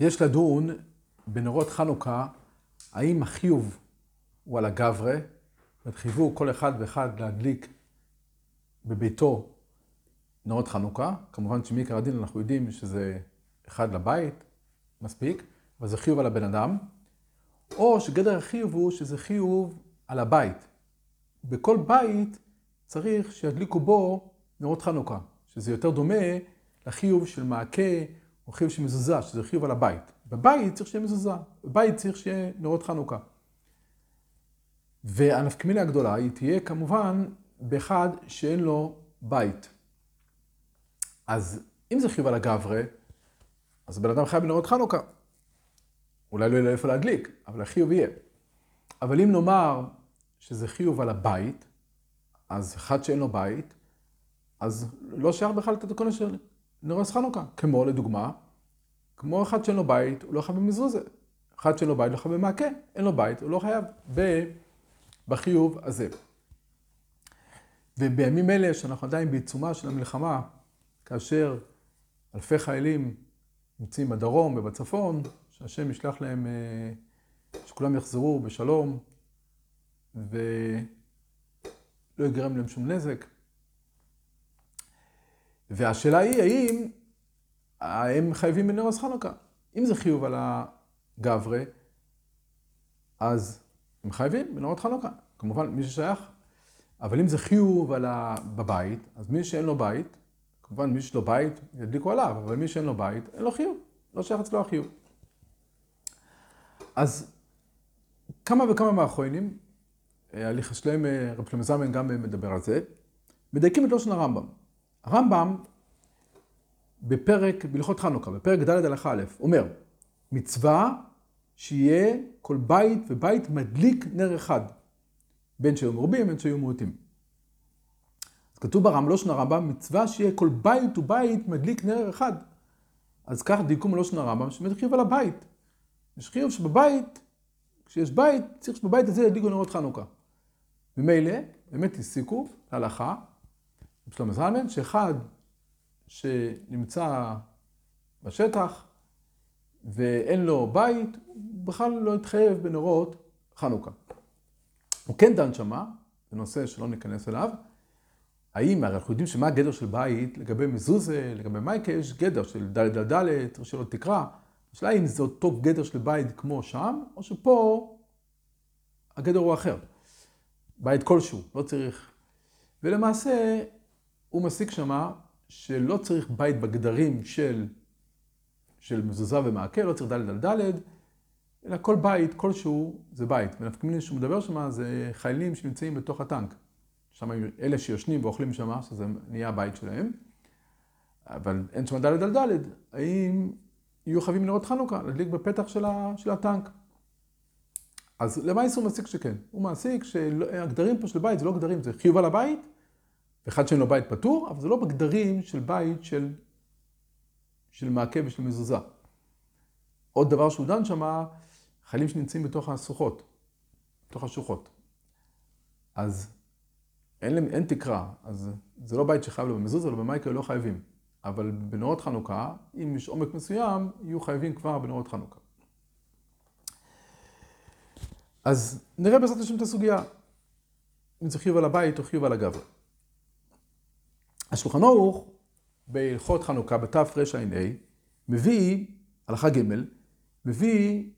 יש לדון בנרות חנוכה, האם החיוב הוא על הגברה, וחייבו כל אחד ואחד להדליק בביתו נרות חנוכה. כמובן שמעיקר הדין אנחנו יודעים שזה אחד לבית, מספיק, אבל זה חיוב על הבן אדם. או שגדר החיוב הוא שזה חיוב על הבית. בכל בית צריך שידליקו בו נרות חנוכה, שזה יותר דומה לחיוב של מעקה או חיוב של מזוזה, שזה חיוב על הבית. בבית צריך שיהיה מזוזה, בבית צריך שיהיה נרות חנוכה. והנפקמילה הגדולה היא תהיה כמובן באחד שאין לו בית. אז אם זה חיוב על הגברה, אז בן אדם חייב בנרות חנוכה. אולי לא יהיה לו איפה להדליק, אבל החיוב יהיה. אבל אם נאמר שזה חיוב על הבית, אז אחד שאין לו בית, אז לא שייך בכלל את התקונה של נרוס חנוכה. כמו לדוגמה, כמו אחד שאין לו בית, הוא לא חייב במזוזה. אחד שאין לו בית, לא חייב במעקה. אין לו בית, הוא לא חייב בחיוב הזה. ובימים אלה, שאנחנו עדיין בעיצומה של המלחמה, כאשר אלפי חיילים נמצאים בדרום ובצפון, שהשם ישלח להם, אה, שכולם יחזרו בשלום ולא יגרם להם שום נזק. והשאלה היא, האם הם חייבים בנרוס חנוכה? אם זה חיוב על הגברה, אז הם חייבים בנרות חנוכה. כמובן, מי ששייך. אבל אם זה חיוב על ה... בבית, אז מי שאין לו בית, כמובן מי לו בית, ידליקו עליו, אבל מי שאין לו בית, אין לו חיוב. לא שייך אצלו החיוב. אז כמה וכמה מהאחרונים, הליך שלם, רב שלמה זלמן גם מדבר על זה, מדייקים את לשון הרמב"ם. הרמב"ם, בפרק, בהלכות חנוכה, בפרק ד' הלכה א', אומר, מצווה שיהיה כל בית ובית מדליק נר אחד, בין שהיו מרובים, בין שהיו מעוטים. אז כתוב ברמב"ם, לא שונה הרמב"ם, מצווה שיהיה כל בית ובית מדליק נר אחד. אז כך דייקו מלושן הרמב"ם, שבאמת חיוב על הבית. יש חיוב שבבית, כשיש בית, צריך שבבית הזה ידליקו נרות חנוכה. ממילא, באמת הסיקו להלכה, שלמה זלמן, שאחד שנמצא בשטח ואין לו בית, הוא בכלל לא יתחייב בנרות חנוכה. הוא כן דן שמה, זה נושא שלא ניכנס אליו, האם, הרי אנחנו יודעים שמה הגדר של בית לגבי מזוזה, לגבי מייקה, יש גדר של ד' ד' שלא תקרא. השאלה אם זה אותו גדר של בית כמו שם, או שפה הגדר הוא אחר. בית כלשהו, לא צריך. ולמעשה, הוא מסיק שמה שלא צריך בית בגדרים של, של מזוזה ומעקה, לא צריך ד' ד' ד', אלא כל בית כלשהו זה בית. ונפקא שהוא מדבר שמה זה חיילים שנמצאים בתוך הטנק. שם אלה שיושנים ואוכלים שם, שזה נהיה הבית שלהם, אבל אין שם דלת על דלת, האם יהיו חייבים לראות חנוכה, להדליק בפתח של, ה, של הטנק? אז למעשה הוא מסיק שכן. הוא מעסיק שהגדרים פה של בית זה לא גדרים, זה חיוב על הבית, ואחד שאין לו בית פטור, אבל זה לא בגדרים של בית של, של מעקה ושל מזוזה. עוד דבר שהוא דן שם, חיילים שנמצאים בתוך הסוחות, בתוך השוחות. אז אין, אין תקרה, אז זה לא בית שחייב לו במזוזה, אלא במייקל לא חייבים. אבל בנרות חנוכה, אם יש עומק מסוים, יהיו חייבים כבר בנרות חנוכה. אז נראה בעזרת השם את הסוגיה, אם זה חיוב על הבית או חיוב על הגב. השולחן ערוך בהלכות חנוכה בתרע"ה מביא, הלכה ג', מביא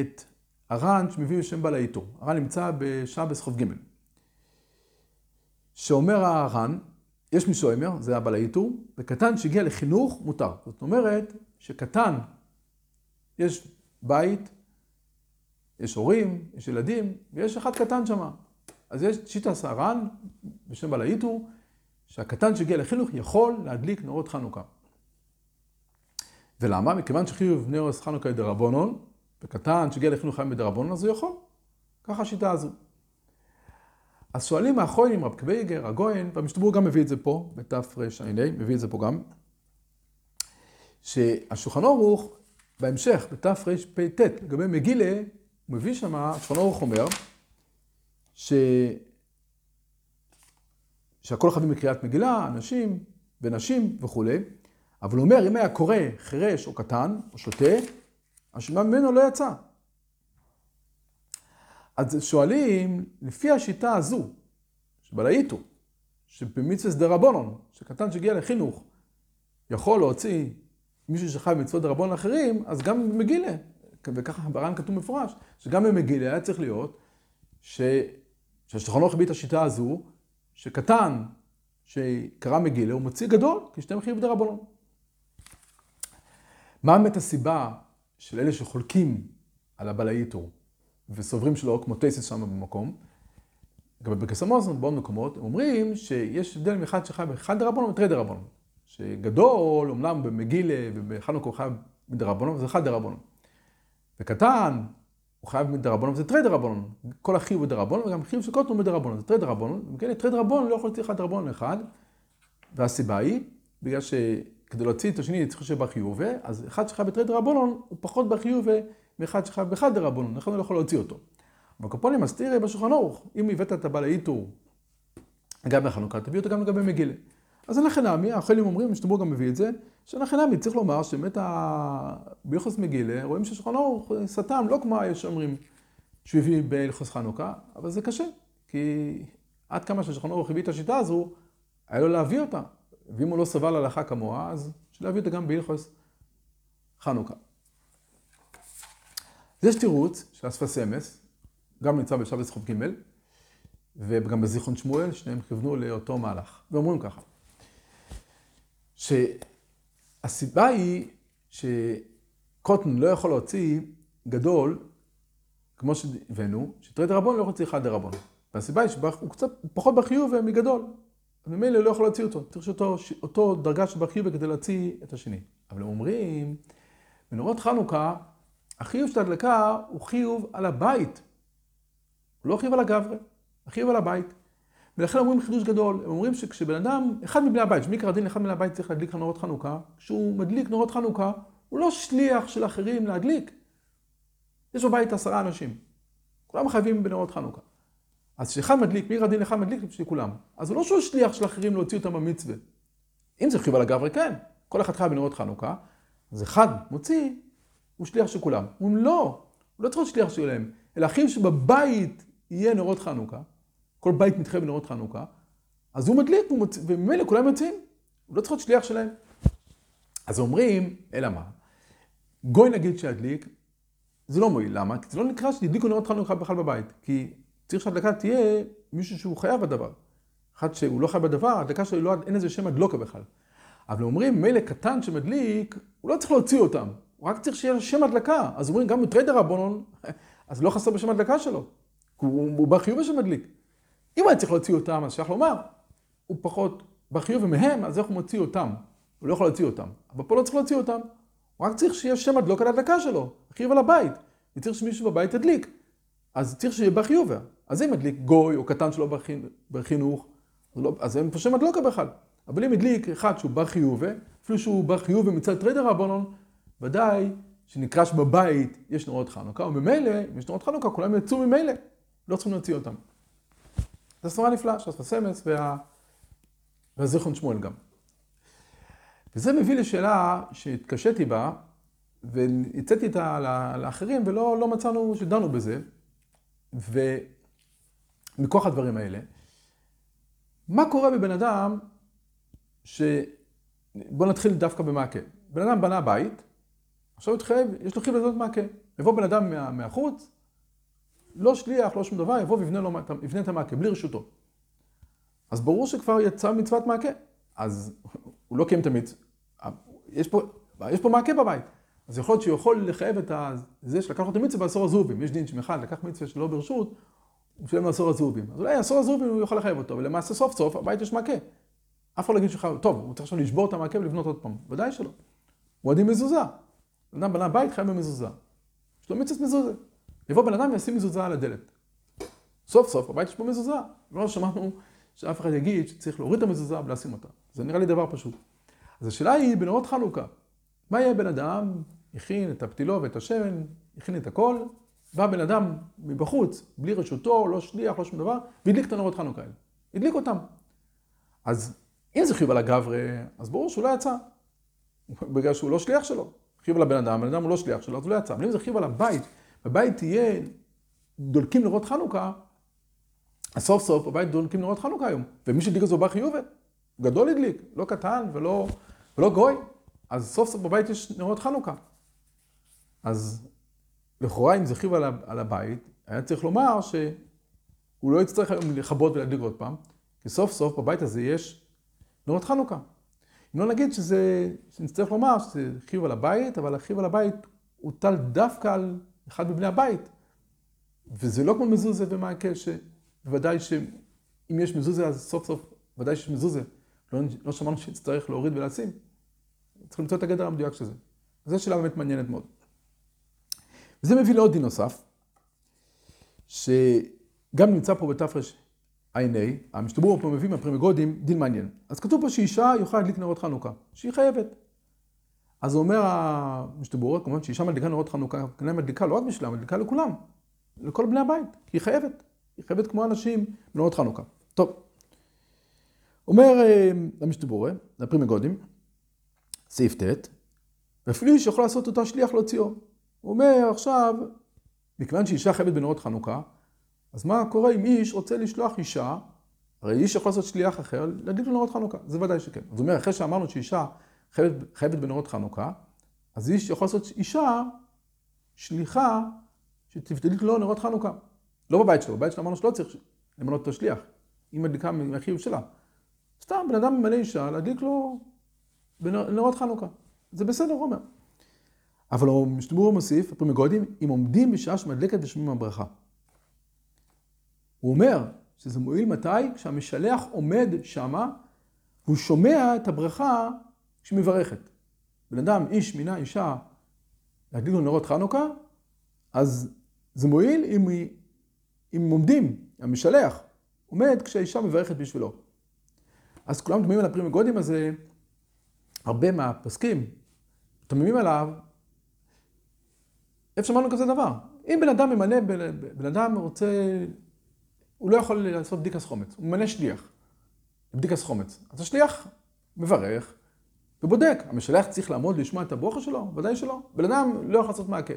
את הר"ן שמביא בשם בעל העיטור. הר"ן נמצא בשבס חוב ג'. שאומר הר"ן, יש מי שאומר, זה הבעל העיטור, וקטן שהגיע לחינוך מותר. זאת אומרת שקטן, יש בית, יש הורים, יש ילדים, ויש אחד קטן שם. אז יש שיטה סהרן, בשם בעל העיטור, שהקטן שהגיע לחינוך יכול להדליק נרות חנוכה. ולמה? מכיוון שחיוב נרות חנוכה היא דרבנון, וקטן שהגיע לחינוך חיים בדרבנון, אז הוא יכול. ככה השיטה הזו. אז שואלים האחרונים, רב קוויגר, הגויין, והמשתברור גם מביא את זה פה, בתרע"ה, מביא את זה פה גם, שהשולחן ערוך, בהמשך, בתרפ"ט, לגבי מגילה, הוא מביא שם, השולחן ערוך אומר, ש... שהכל חייבים בקריאת מגילה, אנשים ונשים וכולי, אבל הוא אומר, אם היה קורא חירש או קטן או שותה, השמע ממנו לא יצא. אז שואלים, לפי השיטה הזו, שבלהיטו, שבמצווה שדה רבונון, שקטן שהגיע לחינוך, יכול להוציא מישהו שחי במצוות דרבון אחרים, אז גם במגילה, וככה ברן כתוב מפורש, שגם במגילה היה צריך להיות, ש... שהשולחן ערוך הביא את השיטה הזו, שקטן שקרא מגילה הוא מוציא גדול, כי שתי מחיר בדרבנון. מה באמת הסיבה של אלה שחולקים על הבלאיטור וסוברים שלא כמו טייסס שם במקום? גם בקסמוזון, בעוד מקומות, הם אומרים שיש הבדל מאחד שחי באחד דרבנון ותרי דרבנון. שגדול, אמנם במגילה ובחנוכה הוא חייב מדרבנון, וזה אחד דרבנון. וקטן, הוא חייב מדרבנון, וזה תרי דרבנון. כל החיוב בדרבנון, וגם חיוב של קוטן הוא מדרבנון, זה תרי דרבנון. וכן, תרי דרבנון לא יכול להוציא אחד דרבנון אחד, והסיבה היא, בגלל שכדי להוציא את השני צריך שיהיה בחיוב, אז אחד שחייב בתרי דרבנון הוא פחות בחיוב מאחד שחייב באחד דרבנון, לכן הוא לא יכול להוציא אותו. אבל קופונים מסתיר בשולחן ערוך, אם הבאת את הבעל האיתור גם בחנוכה, תביא אותו גם לגבי מגילה. אז לכן נמי, החיילים אומרים, שתמור גם מביא את זה, לכן נמי, צריך לומר שבאמת ביחס מגילה, רואים ששולחן ערוך סתם, לא כמו יש שאומרים שהוא הביא בהלכוס חנוכה, אבל זה קשה, כי עד כמה ששולחן ערוך הביא את השיטה הזו, היה לו להביא אותה. ואם הוא לא סבל הלכה כמוה, אז להביא אותה גם בהלכוס חנוכה. יש תירוץ של אספס אמס, גם נמצא בשבת זכות ג' וגם בזיכרון שמואל, שניהם כיוונו לאותו מהלך. ואומרים ככה, שהסיבה היא שקוטן לא יכול להוציא גדול, כמו שהבאנו, שתרי דרבון לא יכול להוציא אחד דרבון. והסיבה היא שהוא קצת פחות בחיוב מגדול. אז ממילא הוא לא יכול להוציא אותו. צריך שאותו אותו דרגה של בחיוב כדי להוציא את השני. אבל הם אומרים, בנורות חנוכה, החיוב של ההדלקה הוא חיוב על הבית. הוא לא חיוב על הגברי, החיוב על הבית. ולכן אומרים חידוש גדול, הם אומרים שכשבן אדם, אחד מבני הבית, שמקרא הדין אחד מבני הבית צריך להדליק נורות חנוכה, כשהוא מדליק נורות חנוכה, הוא לא שליח של אחרים להדליק. יש בבית עשרה אנשים, כולם חייבים בנורות חנוכה. אז כשאחד מדליק, מקרא הדין אחד מדליק בשביל כולם. אז זה לא שהוא שליח של אחרים להוציא אותם במצווה. אם זה חיוב על הגברי, כן. כל אחד חייב בנורות חנוכה, אז אחד מוציא, הוא שליח של כולם. אומרים לא, הוא לא צריך להיות שליח שלהם, אלא אחים שבבית יהיה נורות חנוכה. כל בית מתחייב בנרות חנוכה, אז הוא מדליק, וממילא כולם יוצאים, הוא לא צריך להיות שליח שלהם. אז אומרים, אלא מה? גוי נגיד שידליק, זה לא מועיל, למה? כי זה לא נקרא שהדליקו נרות חנוכה בכלל בבית, כי צריך שההדלקה תהיה מישהו שהוא חייב בדבר. אחד שהוא לא חייב בדבר, ההדלקה שלו לא, אין איזה שם הדלוקה בכלל. אבל אומרים, מילא קטן שמדליק, הוא לא צריך להוציא אותם, הוא רק צריך שיהיה שם הדלקה. אז אומרים, גם בטריידר רבונון, אז לא חסר בשם הדלקה שלו, הוא, הוא בא חיובי שמדליק. אם היה צריך להוציא אותם, אז שייך לומר, הוא פחות בחיוב ומהם, אז איך הוא מוציא אותם? הוא לא יכול להוציא אותם. אבל פה לא צריך להוציא אותם. הוא רק צריך שיהיה שם הדלוק על ההדלקה שלו, חיוב על הבית. וצריך שמישהו בבית ידליק. אז צריך שיהיה בחיובה. אז אם ידליק גוי או קטן שלו בחינוך, לא, אז אין פה שם הדלוקה בכלל. אבל אם ידליק אחד שהוא בר חיובה, אפילו שהוא בר חיובה מצד תרי דרבנן, ודאי שנקרא שבבית יש נרות חנוכה, וממילא, אם יש נרות חנוכה, כולם יצאו ממילא. לא צריכים להוציא אותם. זו סברה נפלאה של הסמס וה... והזיכרון שמואל גם. וזה מביא לשאלה שהתקשיתי בה, והצעתי איתה לאחרים, ולא לא מצאנו שדנו בזה. ומכוח הדברים האלה, מה קורה בבן אדם ש... בואו נתחיל דווקא במעקה. בן אדם בנה בית, עכשיו התחייב, יש לו חיוב לזאת מעקה. יבוא בן אדם מה, מהחוץ, לא שליח, לא שום דבר, יבוא ויבנה לו, את המעקה, בלי רשותו. אז ברור שכבר יצא מצוות מעקה. אז הוא לא קיים המצווה. יש פה, יש פה מעקה בבית. אז יכול להיות שהוא יכול לחייב את זה שלקח לו את המצווה בעשור הזובים. יש דין שאחד לקח מצווה שלא ברשות, הוא משלם לעשור הזובים. אז אולי עשור הזובים הוא יכול לחייב אותו, ולמעשה סוף סוף הבית יש מעקה. אף אחד לא יגיד שחייב, טוב, הוא צריך עכשיו לשבור את המעקה ולבנות עוד פעם. ודאי שלא. הוא עדיין מזוזה. אדם בנה בית חייב במזוזה. יש לו מצווה מזוזה. יבוא בן אדם וישים מזוזה על הדלת. סוף סוף, הבית יש פה מזוזה. לא שמענו שאף אחד יגיד שצריך להוריד את המזוזה ולשים אותה. זה נראה לי דבר פשוט. אז השאלה היא בנרות חנוכה. מה יהיה בן אדם, הכין את הפתילו ואת השמן, הכין את הכל, בא בן אדם מבחוץ, בלי רשותו, לא שליח, לא שום דבר, והדליק את הנרות חנוכה האלה. הדליק אותם. אז אם זה חיוב על הגברי, אז ברור שהוא לא יצא. בגלל שהוא לא שליח שלו. חיוב על הבן אדם, הבן אדם הוא לא שליח שלו, אז הוא לא יצא. אבל אם זה חיוב על הבית, בבית תהיה, דולקים נרות חנוכה, אז סוף סוף בבית דולקים נרות חנוכה היום. ומי שהדליק את זה הוא בר חיובת. גדול הדליק, לא קטן ולא, ולא גוי. אז סוף סוף בבית יש נרות חנוכה. אז לכאורה אם זה חיוב על הבית, היה צריך לומר שהוא לא יצטרך היום לכבות ולהדליק עוד פעם, כי סוף סוף בבית הזה יש נרות חנוכה. אם לא נגיד שזה, שנצטרך לומר שזה חיוב על הבית, אבל החיוב על הבית הוטל דווקא על אחד מבני הבית. וזה לא כמו מזוזה ומעקה, שבוודאי שאם יש מזוזה אז סוף סוף, ודאי שיש מזוזה. לא, לא שמענו שנצטרך להוריד ולשים. צריך למצוא את הגדר המדויק של זה. זו שאלה באמת מעניינת מאוד. וזה מביא לעוד דין נוסף, שגם נמצא פה בתרע"ה, המשתבור פה מביא מהפרימגודים דין מעניין. אז כתוב פה שאישה יכולה להדליק נרות חנוכה, שהיא חייבת. אז הוא אומר המשתבור, כמובן שאישה מדליקה נרות חנוכה, כנראה מדליקה לא רק בשבילה, מדליקה לכולם, לכל בני הבית, כי היא חייבת. היא חייבת כמו אנשים בנרות חנוכה. טוב. אומר אה, המשנה ברורה, הפרי מגדים, סעיף ט', ואפילו איש יכול לעשות אותה שליח להוציאו. הוא אומר עכשיו, מכיוון שאישה חייבת בנרות חנוכה, אז מה קורה אם איש רוצה לשלוח אישה, הרי איש יכול לעשות שליח אחר, להדליק לו נרות חנוכה, זה ודאי שכן. זאת אומרת, אחרי שאמרנו שאישה חייבת, חייבת בנרות חנוכה, אז איש יכול לעשות אישה שליחה שתדליק לו נרות חנוכה. לא בבית שלו, בבית שלו אמרנו שלא צריך למנות את השליח, היא מדליקה מהחיוב שלה. סתם בן אדם ממנה אישה, להדליק לו בנרות חנוכה. זה בסדר, הוא אומר. אבל המשנה ברורה מוסיף, הפרי מגדים, אם עומדים בשעה שמדלקת ושומעים הברכה. הוא אומר שזה מועיל מתי? כשהמשלח עומד שמה והוא שומע את הברכה שמברכת. בן אדם, איש, מינה, אישה, להדליק לו נרות חנוכה, אז זה מועיל אם, אם עומדים, המשלח עומד כשהאישה מברכת בשבילו. אז כולם תמהים על הפרי מגדים הזה, הרבה מהפוסקים תמהים עליו, איפה שמענו כזה דבר? אם בן אדם ממנה, בן אדם רוצה, הוא לא יכול לעשות בדיקת חמץ, הוא ממנה שליח בדיקת חומץ. אז השליח מברך ובודק. המשלח צריך לעמוד לשמוע את הברוכה שלו? ודאי שלא. בן אדם לא יכול לעשות מעקה.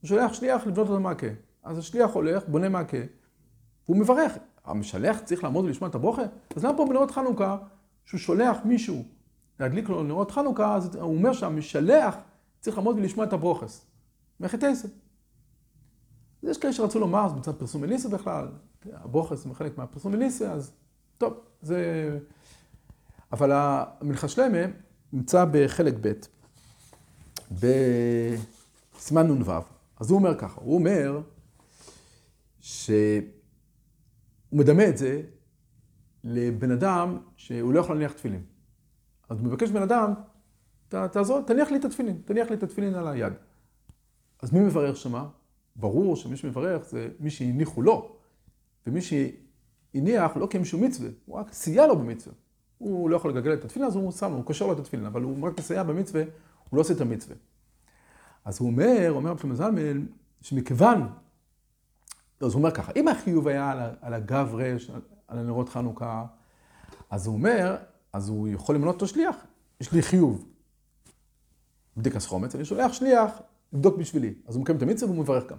הוא שולח שליח לבנות אותו מעקה. אז השליח הולך, בונה מעקה, והוא מברך. המשלח צריך לעמוד ולשמוע את הברוכה? אז למה פה בנרות חנוכה, שהוא שולח מישהו להדליק לו נרות חנוכה, אז הוא אומר שהמשלח צריך לעמוד ולשמוע את הברוכס. מחטייסה. אז יש כאלה שרצו לומר, זה מצד פרסום מליסה בכלל, הברוכס זה חלק מהפרסום מליסה, אז טוב, זה... אבל המלכה שלמה נמצא בחלק ב', בסימן נ"ו. אז הוא אומר ככה, הוא אומר שהוא מדמה את זה לבן אדם שהוא לא יכול להניח תפילין. אז הוא מבקש בן אדם, תעזור, תניח לי את התפילין, תניח לי את התפילין על היד. אז מי מברך שמה? ברור שמי שמברך זה מי שהניחו לו. ומי שהניח לא שום מצווה, הוא רק סייע לו במצווה. הוא לא יכול לגלגל את התפילין, אז הוא שם הוא קושר לו את התפילין, אבל הוא רק מסייע במצווה, הוא לא עושה את המצווה. אז הוא אומר, אומר רב שלמה שמכיוון, אז הוא אומר ככה, אם החיוב היה על, על הגב רש, על הנרות חנוכה, אז הוא אומר, אז הוא יכול למנות אותו שליח. יש לי חיוב. בדיקת חומץ, אני שולח שליח לבדוק בשבילי. אז הוא מקיים את המצווה והוא מברך גם.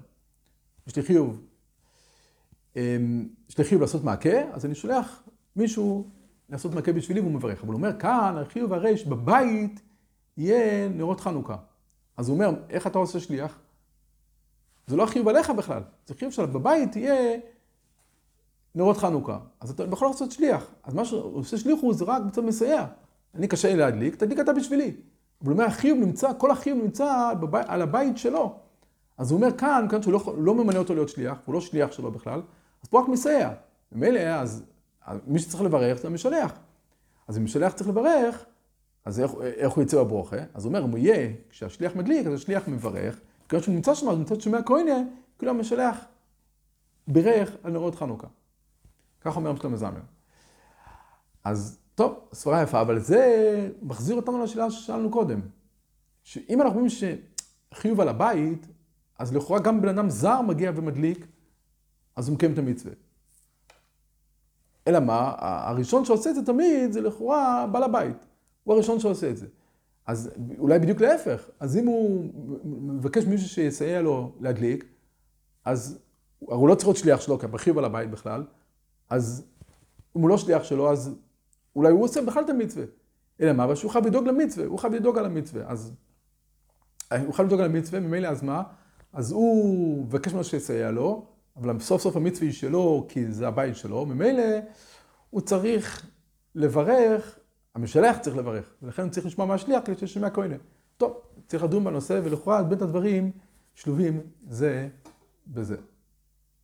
יש לי חיוב. אמ, יש לי חיוב לעשות מעקה, אז אני שולח מישהו לעשות מעקה בשבילי והוא מברך. אבל הוא אומר, כאן החיוב הרי שבבית יהיה נרות חנוכה. אז הוא אומר, איך אתה עושה שליח? זה לא החיוב עליך בכלל, זה חיוב שבבית יהיה נרות חנוכה. אז אתה יכול לעשות שליח. אז מה שעושה שליחו זה רק קצת מסייע. אני קשה לי להדליק, תדליק אתה בשבילי. אבל הוא אומר, החיוב נמצא, כל החיוב נמצא בבית, על הבית שלו. אז הוא אומר כאן, כאן שהוא לא, לא ממנה אותו להיות שליח, הוא לא שליח שלו בכלל, אז פה רק מסייע. ממילא, אז מי שצריך לברך זה המשלח. אז אם המשלח צריך לברך, אז איך, איך הוא יצא בברוכה? אז הוא אומר, אם הוא יהיה, כשהשליח מדליק, אז השליח מברך, כיוון שהוא נמצא שם, אז נמצא שומע כהנה, כאילו המשלח בירך על נרות חנוכה. כך אומר שלמה זמר. אז טוב, סברה יפה, אבל זה מחזיר אותנו לשאלה ששאלנו קודם. שאם אנחנו רואים שחיוב על הבית, אז לכאורה גם בן אדם זר מגיע ומדליק, אז הוא מקיים את המצווה. אלא מה, הראשון שעושה את זה תמיד זה לכאורה בעל הבית. הוא הראשון שעושה את זה. אז אולי בדיוק להפך. אז אם הוא מבקש מישהו שיסייע לו להדליק, אז הוא לא צריך להיות שליח שלו, כי הבכיר על הבית בכלל, אז אם הוא לא שליח שלו, אז אולי הוא עושה בכלל את המצווה. אלא מה? אבל שהוא חייב לדאוג למצווה, הוא חייב לדאוג על המצווה. אז הוא חייב לדאוג על המצווה, ממילא אז מה? אז הוא מבקש ממנו שיסייע לו, אבל סוף סוף המצווה היא שלו, כי זה הבית שלו, ממילא הוא צריך לברך, המשלח צריך לברך, ולכן הוא צריך לשמוע מהשליח כדי שישמע כהנה. טוב, צריך לדון בנושא, ולכאורה בין הדברים שלובים זה בזה.